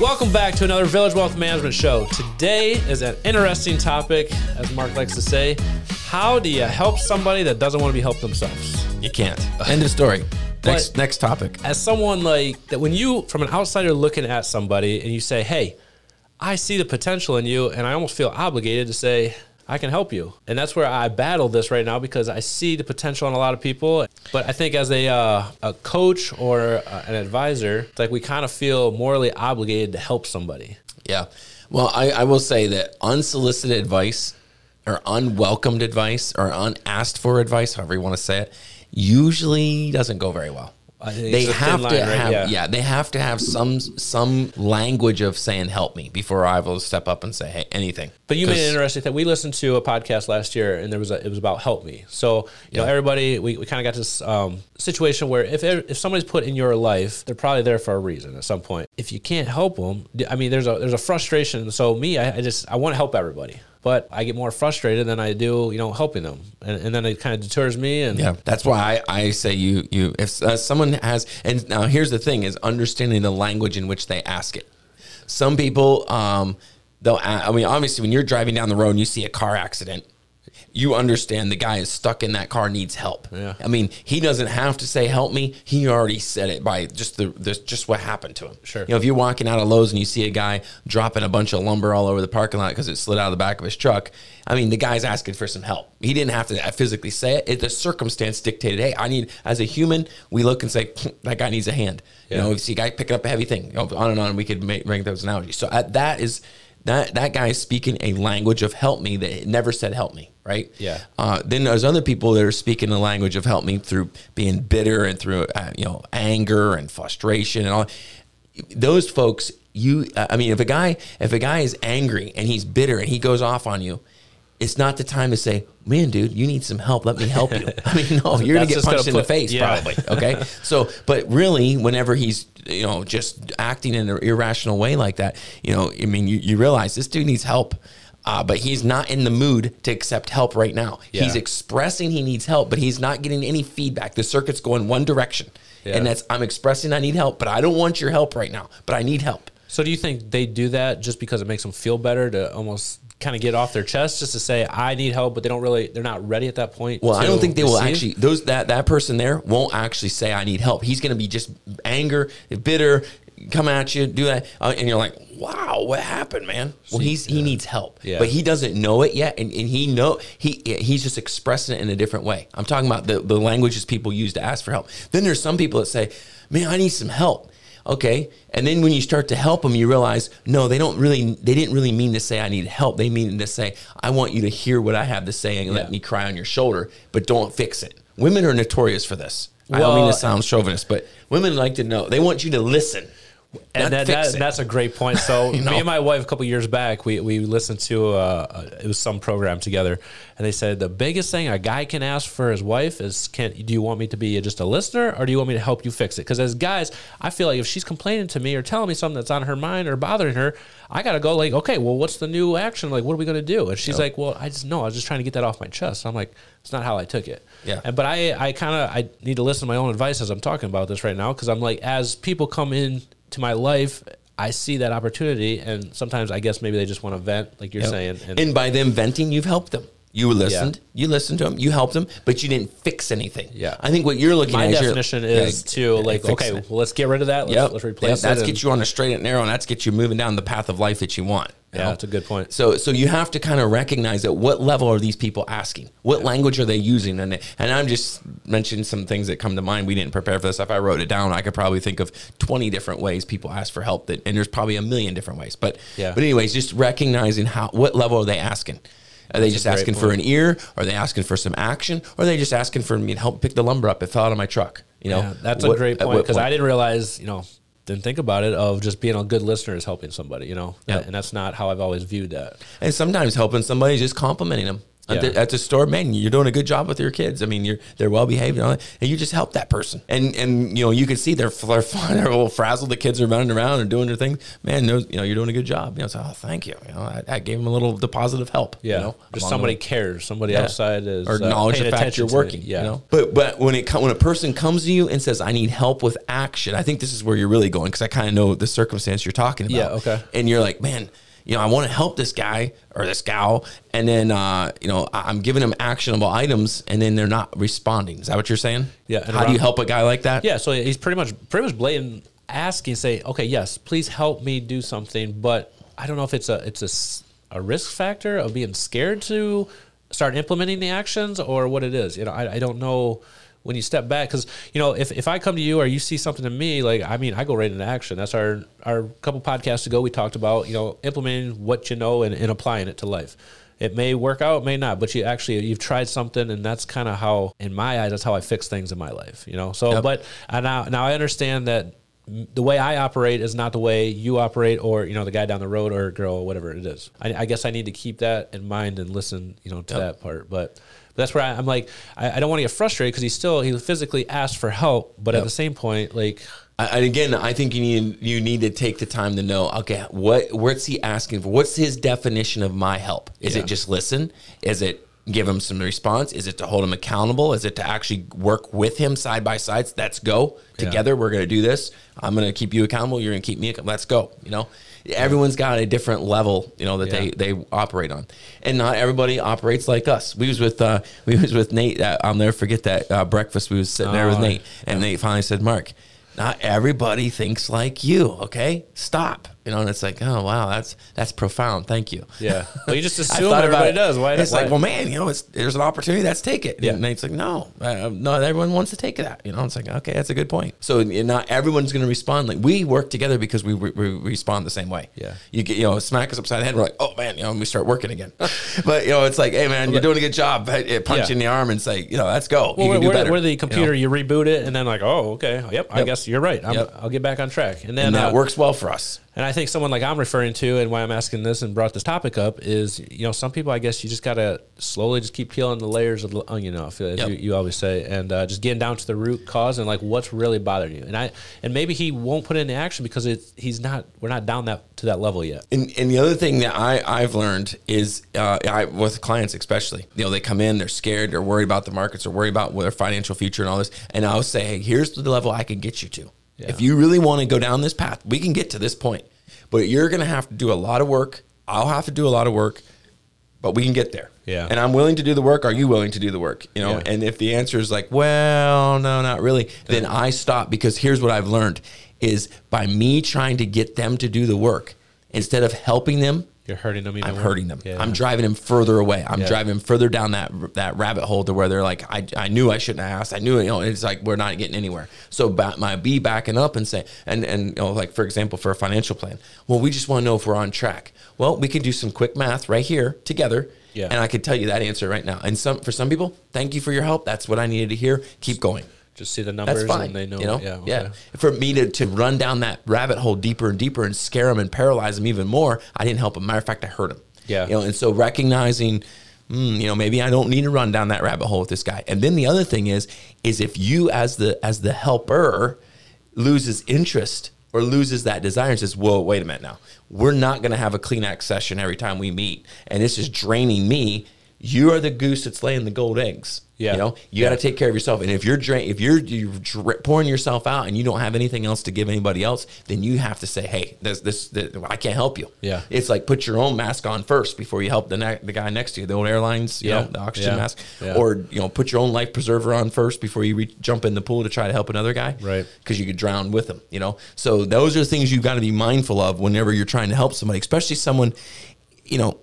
Welcome back to another Village Wealth Management show. Today is an interesting topic, as Mark likes to say. How do you help somebody that doesn't want to be helped themselves? You can't. End of story. Next But- next topic. As someone like that, when you, from an outsider looking at somebody and you say, Hey, I see the potential in you, and I almost feel obligated to say, I can help you. And that's where I battle this right now because I see the potential in a lot of people. But I think as a, uh, a coach or uh, an advisor, it's like we kind of feel morally obligated to help somebody. Yeah. Well, I, I will say that unsolicited advice or unwelcomed advice or unasked for advice, however you want to say it, usually doesn't go very well. They it's a thin have to right? have Yeah. yeah. they have to have some some language of saying help me before I will step up and say hey anything. But you made an interesting thing. We listened to a podcast last year, and there was a, it was about help me. So you know, everybody, we, we kind of got this um, situation where if if somebody's put in your life, they're probably there for a reason at some point. If you can't help them, I mean, there's a there's a frustration. So me, I, I just I want to help everybody, but I get more frustrated than I do, you know, helping them, and, and then it kind of deters me. And Yeah, that's why I, I say you you if uh, someone has and now here's the thing is understanding the language in which they ask it. Some people um they'll I mean obviously when you're driving down the road and you see a car accident you understand the guy is stuck in that car needs help. Yeah. I mean, he doesn't have to say help me. He already said it by just the, just what happened to him. Sure. You know, if you're walking out of Lowe's and you see a guy dropping a bunch of lumber all over the parking lot because it slid out of the back of his truck, I mean, the guy's asking for some help. He didn't have to physically say it. it the circumstance dictated, hey, I need, as a human, we look and say, that guy needs a hand. You know, if you see a guy picking up a heavy thing, you know, on and on, we could make, make those analogies. So uh, that is, that, that guy is speaking a language of help me that never said help me, right? Yeah. Uh, then there's other people that are speaking the language of help me through being bitter and through uh, you know anger and frustration and all. Those folks, you, uh, I mean, if a guy if a guy is angry and he's bitter and he goes off on you, it's not the time to say, "Man, dude, you need some help. Let me help you." I mean, no, you're gonna get just gonna punched in the face yeah. probably. Okay, so but really, whenever he's you know just acting in an irrational way like that, you know, I mean, you, you realize this dude needs help. Uh, but he's not in the mood to accept help right now. Yeah. He's expressing he needs help, but he's not getting any feedback. The circuit's going one direction. Yeah. And that's I'm expressing I need help, but I don't want your help right now, but I need help. So do you think they do that just because it makes them feel better to almost kind of get off their chest, just to say I need help, but they don't really they're not ready at that point. Well, I don't think they will receive? actually those that that person there won't actually say I need help. He's going to be just anger, bitter, come at you, do that, uh, and you're like, wow, what happened, man? Well, he's he needs help, Yeah. but he doesn't know it yet, and, and he know he he's just expressing it in a different way. I'm talking about the the languages people use to ask for help. Then there's some people that say, man, I need some help. Okay, and then when you start to help them, you realize no, they don't really, they didn't really mean to say I need help. They mean to say I want you to hear what I have to say and Yeah. let me cry on your shoulder, but don't fix it. Women are notorious for this. I don't mean Well, to sound chauvinist, but women like to know. They want you to listen. And that, that, that's a great point. So You know? me and my wife a couple years back, we, we listened to uh, it was some program together, and they said the biggest thing a guy can ask for his wife is, "Can do you want me to be just a listener, or do you want me to help you fix it?" Because as guys, I feel like if she's complaining to me or telling me something that's on her mind or bothering her, I gotta go like, okay, well, what's the new action? Like, what are we gonna do? And she's like, well, I just know, I was just trying to get that off my chest. I'm like, it's not how I took it. Yeah. And, but I, I kind of, I need to listen to my own advice as I'm talking about this right now because I'm like, as people come in to my life, I see that opportunity, and sometimes I guess maybe they just want to vent, like you're Yep. saying. And, by them venting, you've helped them. You listened. You listened to them. You helped them, but you didn't fix anything. Yeah. I think what you're looking my at is you're- definition Yeah, is to like, okay, well, let's get rid of that. Let's, Yep. let's replace That's it. and- get you on a straight and narrow, and that's get you moving down the path of life that you want. you Yeah, know? that's a good point. So, so you have to kind of recognize at what level are these people asking? What language are they using? And and I'm just mentioning some things that come to mind. We didn't prepare for this. If I wrote it down, I could probably think of 20 different ways people ask for help. That and there's probably a million different ways. But Yeah. but anyways, just recognizing how what level are they asking? Are they That's just asking for an ear? Are they asking for some action? Or are they just asking for me to help pick the lumber up? It fell out of my truck. You know, yeah, that's What- a great uh, point because I didn't realize, you know, didn't think about it of just being a good listener is helping somebody, you know, Yeah. and that's not how I've always viewed that. And sometimes helping somebody is just complimenting them. At, Yeah. the, at the store, man, you're doing a good job with your kids. I mean, you're they're well behaved, and, and you just help that person. And and you know you can see they're they're, fun, they're a little frazzled. The kids are running around and doing their thing. Man, those, you know you're doing a good job. You know, so oh, thank you. You know, I, I gave them a little deposit of help. Yeah, you know, just somebody cares. Somebody Yeah. outside is or uh, acknowledge paying the fact you're working. Yeah, you know? but but when it when a person comes to you and says, "I need help with action," I think this is where you're really going because I kind of know the circumstance you're talking about. Yeah, okay. And you're like, man, you know, I want to help this guy or this gal, and then uh, you know, I- I'm giving them actionable items, and then they're not responding. Is that what you're saying? Yeah, How do you help a guy like that? Yeah, so he's pretty much pretty much blatant asking, say, okay, yes, please help me do something, but I don't know if it's a it's a a risk factor of being scared to start implementing the actions or what it is. You know, I, I don't know when you step back because you know if, if I come to you or you see something to me, like I mean, I go right into action. That's our our couple podcasts ago we talked about you know implementing what you know and, and applying it to life. It may work out, it may not, but you actually you've tried something, and that's kind of how, in my eyes, that's how I fix things in my life. You know, so Yep. but I now now I understand that the way I operate is not the way you operate, or you know the guy down the road or girl, or whatever it is. I, I guess I need to keep that in mind and listen, you know, to Yep. that part. But that's where I, I'm like, I, I don't want to get frustrated because he still he physically asked for help, but at the same point, like I- And again, I think you need you need to take the time to know. Okay, what what's he asking for? What's his definition of my help? Is Yeah. it just listen? Is it give him some response? Is it to hold him accountable? Is it to actually work with him side by side? Let's go together. We're going to do this. I'm going to keep you accountable. You're going to keep me. accountable. Let's go. You know, everyone's got a different level. You know that Yeah. they they operate on, and not everybody operates like us. We was with uh, we was with Nate. Uh, I'll never forget that uh, breakfast. We was sitting there with Oh, Nate, and Nate finally said, "Mark." not everybody thinks like you. Okay, stop. You know, and it's like, oh wow, that's that's profound. Thank you. yeah, well you just assume everybody about it. does. Why? It's why- like, well, man, you know, it's there's an opportunity. Let's take it. Yeah. And Nate's like, no, uh, no, everyone wants to take that. You know, it's like, okay, that's a good point. So not everyone's going to respond. Like we work together because we, we, we respond the same way. Yeah. You get, you know, smack us upside the head. We're like, oh man, you know, and we start working again. but you know, it's like, hey man, you're doing a good job. Punch Yeah. you in the arm and say, you know, let's go. Well, you we're, can do better. we're the you know? computer. You, reboot it, and then like, oh, okay, yep, I guess you're right. I'm, Yep. I'll get back on track. And then and that uh, works well for us. And I think someone like I'm referring to, and why I'm asking this and brought this topic up is, you know, some people, I guess you just got to slowly just keep peeling the layers of the onion off, as Yep. you, you always say, and uh, just getting down to the root cause and like what's really bothering you. And I, and maybe he won't put it into action because it's, he's not, we're not down that to that level yet. And, and the other thing that I, I've learned is uh, I, with clients especially, you know, they come in, they're scared, they're worried about the markets, they're worried about their financial future and all this. And I'll say, hey, here's the level I can get you to. Yeah. If you really want to go down this path, we can get to this point. But you're going to have to do a lot of work. I'll have to do a lot of work, but we can get there. Yeah. And I'm willing to do the work. Are you willing to do the work? You know, Yeah. and if the answer is like, well, no, not really, then I stop because here's what I've learned is by me trying to get them to do the work, instead of helping them, You're hurting them. even I'm hurting them. Yeah. I'm driving them further away. I'm Yeah. driving them further down that that rabbit hole to where they're like, I, I knew I shouldn't have asked. I knew, it. you know, it's like we're not getting anywhere. So my B backing up and say, and and you know, like for example, for a financial plan, well, we just want to know if we're on track. Well, we can do some quick math right here together. Yeah. And I could tell you that answer right now. And some for some people, thank you for your help. That's what I needed to hear. Keep going. Just see the That's numbers fine. and they know. you know, yeah. yeah. For me to, to run down that rabbit hole deeper and deeper and scare them and paralyze them even more, I didn't help them. Matter of fact, I hurt them. Yeah. You know, and so recognizing, mm, you know, maybe I don't need to run down that rabbit hole with this guy. And then the other thing is, is if you as the as the helper loses interest or loses that desire and says, "Whoa, wait a minute now, we're not going to have a Kleenex session every time we meet, and this is draining me." You are the goose that's laying the gold eggs. Yeah. You know, you Yeah. got to take care of yourself. And if you're drain, if you're you're dra- pouring yourself out and you don't have anything else to give anybody else, then you have to say, "Hey, this, this, this I can't help you." Yeah. it's like put your own mask on first before you help the ne- the guy next to you. The old airlines, you Yeah. know, the oxygen Yeah. mask, or you know, put your own life preserver on first before you re- jump in the pool to try to help another guy, Right. Because you could drown with them. You know, so those are things you've got to be mindful of whenever you're trying to help somebody, especially someone, you know.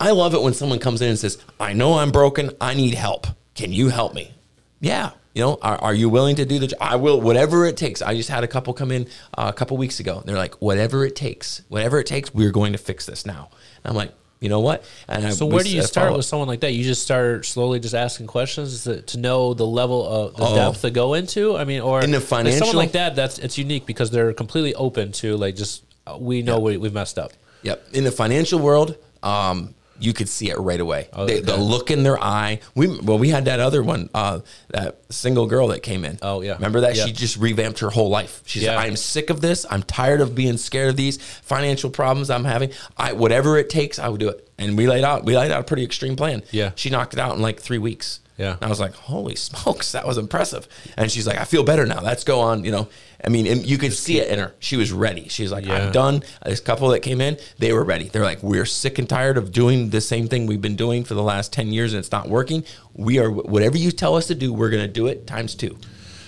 I love it when someone comes in and says, I know I'm broken. I need help. Can you help me? Yeah. You know, are, are you willing to do the job? I will, whatever it takes. I just had a couple come in uh, a couple weeks ago. They're like, whatever it takes, whatever it takes, we're going to fix this now. And I'm like, you know what? And So we where do you start with someone like that? You just start slowly just asking questions to, to know the level of the Oh. depth to go into. I mean, or In the financial- someone like that, that's it's unique because they're completely open to like just uh, we know we, we've messed up. Yep. In the financial world, um, you could see it right away. Oh, they, The look in their eye. We well, we had that other one, uh, that single girl that came in. Oh, yeah. remember that? Yeah. She just revamped her whole life. She said, Yeah. "I'm sick of this. I'm tired of being scared of these financial problems I'm having. I whatever it takes, I will do it." And we laid out we laid out a pretty extreme plan. Yeah. she knocked it out in like three weeks. Yeah. And I was like, holy smokes, that was impressive. And she's like, I feel better now. Let's go on. You know, I mean, and you could see it in her. She was ready. She's like, Yeah. I'm done. This couple that came in, they were ready. They're like, we're sick and tired of doing the same thing we've been doing for the last 10 years and it's not working. We are, whatever you tell us to do, we're going to do it times two.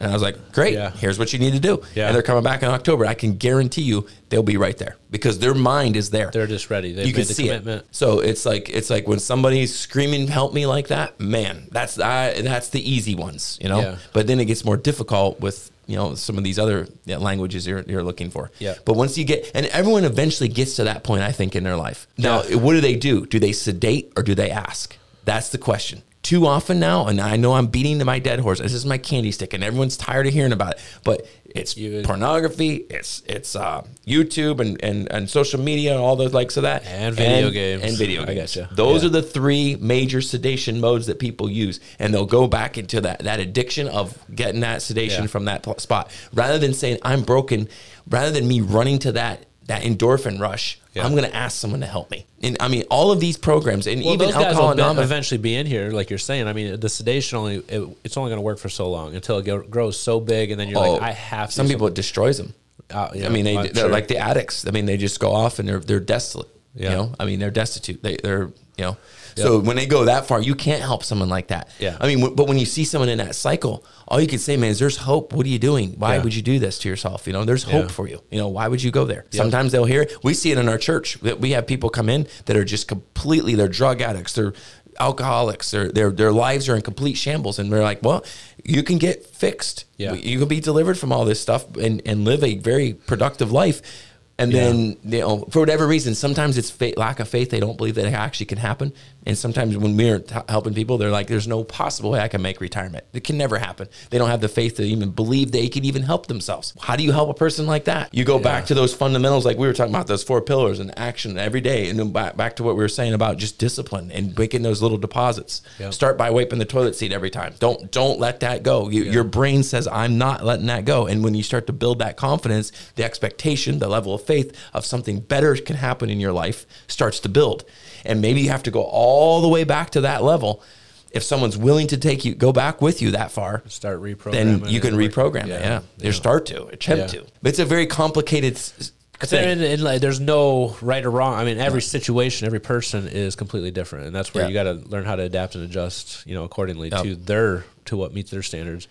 And I was like, great, Yeah. here's what you need to do. Yeah. And they're coming back in October. I can guarantee you they'll be right there because their mind is there They're just ready. They've you can see commitment. it. So it's like it's like when somebody's screaming "Help me!" like that, man. That's uh, that's the easy ones, you know. Yeah. But then it gets more difficult with you know some of these other languages you're you're looking for. Yeah. But once you get, and everyone eventually gets to that point, I think, in their life. Now, what do they do? Do they sedate or do they ask? That's the question. Too often now, and I know I'm beating my dead horse. This is my candy stick, and everyone's tired of hearing about it. But it's You- pornography, it's it's uh, YouTube and, and and social media and all those likes of that, And video games. and video I games. gotcha. Those Yeah. are the three major sedation modes that people use, and they'll go back into that that addiction of getting that sedation Yeah. from that spot. Rather than saying I'm broken, rather than me running to that that endorphin rush, Yeah. I'm going to ask someone to help me. And I mean, all of these programs, and Well, even those guys Alcohol will eventually be in here, like you're saying. I mean, the sedation only it, it's only going to work for so long until it grows so big, and then you're like, I have to. Some people it destroys them. Uh, yeah, I mean, they, they're sure. like the addicts. I mean, they just go off and they're they're desolate. Yeah. You know, I mean, they're destitute. They they're you know. So when they go that far, you can't help someone like that. Yeah. I mean, w- but when you see someone in that cycle, all you can say, man, is there's hope. What are you doing? Why Yeah. would you do this to yourself? You know, there's hope Yeah. for you. You know, why would you go there? Sometimes they'll hear it. We see it in our church. that We have people come in that are just completely, they're drug addicts. They're alcoholics. Their their their lives are in complete shambles, and we're like, well, you can get fixed. Yeah. You can be delivered from all this stuff and and live a very productive life. And Yeah. then you know, for whatever reason, sometimes it's fa- lack of faith. They don't believe that it actually can happen. And sometimes when we're t- helping people, they're like, "There's no possible way I can make retirement. It can never happen." They don't have the faith to even believe they can even help themselves. How do you help a person like that? You go back to those fundamentals, like we were talking about, those four pillars and action every day, and then back back to what we were saying about just discipline and making those little deposits. Yep. Start by wiping the toilet seat every time. Don't don't let that go. You, Your brain says, "I'm not letting that go." And when you start to build that confidence, the expectation, the level of faith of something better can happen in your life starts to build. And maybe you have to go all the way back to that level. If someone's willing to take you, go back with you that far, start reprogramming. then you can reprogram it. Yeah, you start to attempt Yeah. to. But it's a very complicated thing. and- like, there's no right or wrong. I mean, every situation, every person is completely different, and that's where Yeah. you got to learn how to adapt and adjust, you know, accordingly Yep. to their to what meets their standards.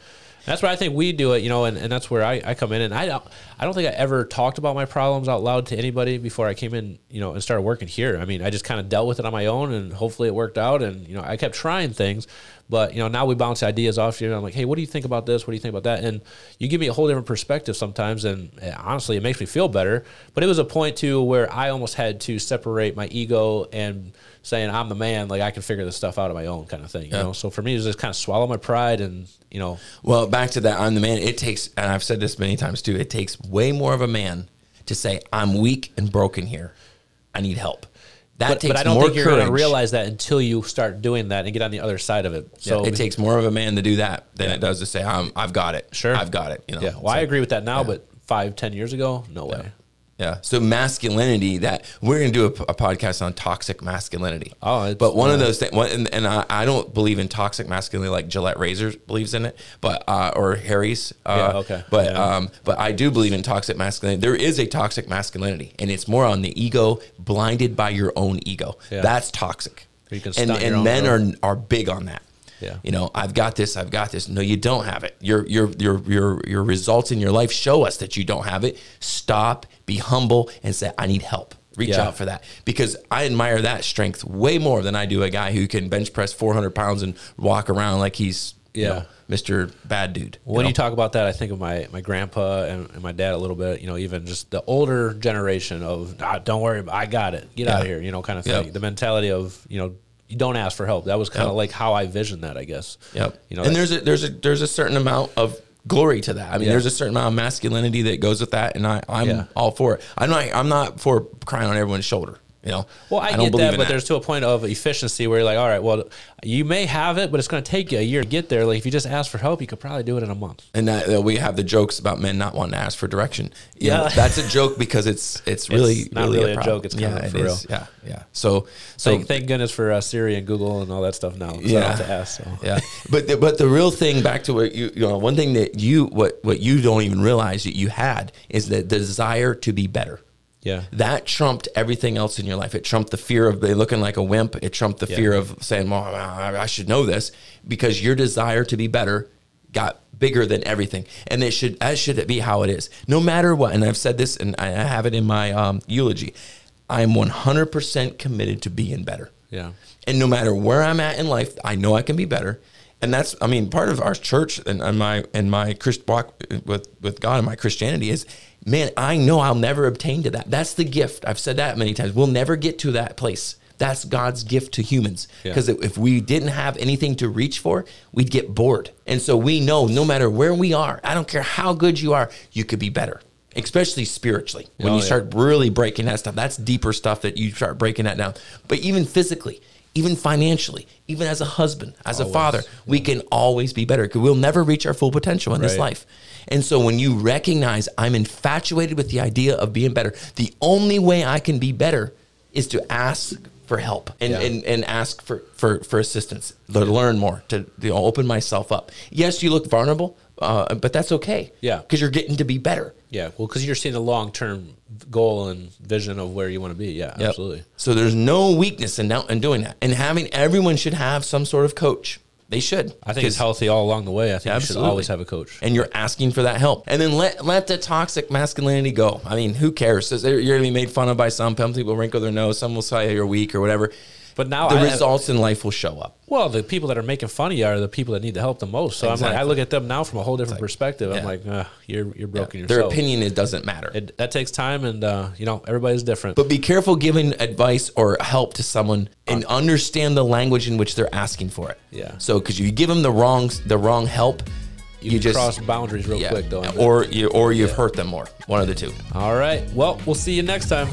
That's where I think we do it, you know, and, and that's where I, I come in. And I don't, I don't think I ever talked about my problems out loud to anybody before I came in, you know, and started working here. I mean, I just kind of dealt with it on my own, and hopefully it worked out. And you know, I kept trying things, but you know, now we bounce ideas off you. And I'm like, hey, what do you think about this? What do you think about that? And you give me a whole different perspective sometimes, and uh, honestly, it makes me feel better. But it was a point too where I almost had to separate my ego and saying I'm the man, like I can figure this stuff out on my own, kind of thing. You know, so for me, it was just kind of swallow my pride and you know, Well, back to that, I'm the man. It takes, and I've said this many times too. It takes way more of a man to say, "I'm weak and broken here. I need help." That but, takes but I don't more think you're going to realize that until you start doing that and get on the other side of it. So it takes more of a man to do that than it does to say, I'm, "I've got it. Sure. I've got it." You know. yeah. Well, I agree with that now, but five, ten years ago, no way. Yeah. So masculinity that we're going to do a, a podcast on toxic masculinity. Oh, it's- but one of those things, and, and I, I don't believe in toxic masculinity like Gillette Razor believes in it, but uh, or Harry's. Uh, Yeah, okay. But Yeah. um, but I do believe in toxic masculinity. There is a toxic masculinity, and it's more on the ego, blinded by your own ego. Yeah. That's toxic. And and men are are big on that. Yeah. You know, I've got this, I've got this. No, you don't have it. Your your your your your results in your life show us that you don't have it. Stop, be humble and say I need help. Reach Yeah. out for that because I admire that strength way more than I do a guy who can bench press 400 pounds and walk around like he's you Yeah. know, Mr. Bad Dude. When know? you talk about that, I think of my, my grandpa and, and my dad a little bit. You know, even just the older generation of ah, "Don't worry, I got it. Get out of here." You know, kind of Yep. thing. The mentality of you know, you don't ask for help. That was kind of Yep. like how I visioned that, I guess. Yep. You know, and there's a there's a there's a certain amount of glory to that. I mean, Yeah. there's a certain amount of masculinity that goes with that, and I I'm Yeah. all for it. I'm not I'm not for crying on everyone's shoulder. You know, Well, I, don't get that, but there's to a point of efficiency where you're like, all right, well, you may have it, but it's going to take you a year to get there. Like if you just ask for help, you could probably do it in a month. and that, uh, we have the jokes about men not wanting to ask for direction. You know, Yeah. that's a joke because it's it's really not really, really a problem. joke, it's kind yeah, of it for is. real. Yeah, yeah. So so Thank, thank goodness for uh, Siri and Google and all that stuff now. I Yeah. have to ask. So. yeah but the, but the real thing back to what you you know one thing that you what what you don't even realize that you had is the desire to be better Yeah. that trumped everything else in your life it trumped the fear of looking like a wimp it trumped the Yeah. fear of saying well I should know this because your desire to be better got bigger than everything and it should as should it be how it is no matter what and i've said this and i I have it in my um, eulogy i'm 100% committed to being better Yeah. and no matter where I'm at in life, I know I can be better. And that's, I mean, part of our church and, and my and my Christ walk with with God and my Christianity is, man, I know I'll never obtain to that. That's the gift. I've said that many times. We'll never get to that place. That's God's gift to humans. Yeah. Because if we didn't have anything to reach for, we'd get bored. And so we know no matter where we are, I don't care how good you are, you could be better. Especially spiritually, when Oh, you yeah. start really breaking that stuff, that's deeper stuff that you start breaking that down. But even physically, even financially, even as a husband, as a father, we can always be better because we'll never reach our full potential in this life. And so when you recognize I'm infatuated with the idea of being better, the only way I can be better is to ask for help and, Yeah. and, and ask for, for, for assistance, to learn more, to you know, open myself up. Yes, you look vulnerable, uh, but that's okay. Yeah. Because you're getting to be better. Yeah. Well, because you're seeing a long term goal and vision of where you want to be. Yeah. Yep. Absolutely. So there's no weakness in, in doing that. And having everyone should have some sort of coach. They should. I think it's healthy all along the way. I think you should always have a coach. and you're asking for that help. And then let let the toxic masculinity go. I mean, who cares? You're going to be made fun of by some. Some people wrinkle their nose. Some will say you're weak or whatever. But now The I results in life will show up. Well, the people that are making fun of you are the people that need the help the most. So I'm like, I look at them now from a whole different perspective. yeah. I'm like, uh, you're you're broken Their yourself. opinion it doesn't matter. It, that takes time, and uh, you know everybody's different. but be careful giving advice or help to someone and understand the language in which they're asking for it. Yeah. So because you give them the wrong the wrong help, you, you, just cross boundaries real yeah, quick, though. or you or you've hurt them more. One of the two. All right. Well, we'll see you next time.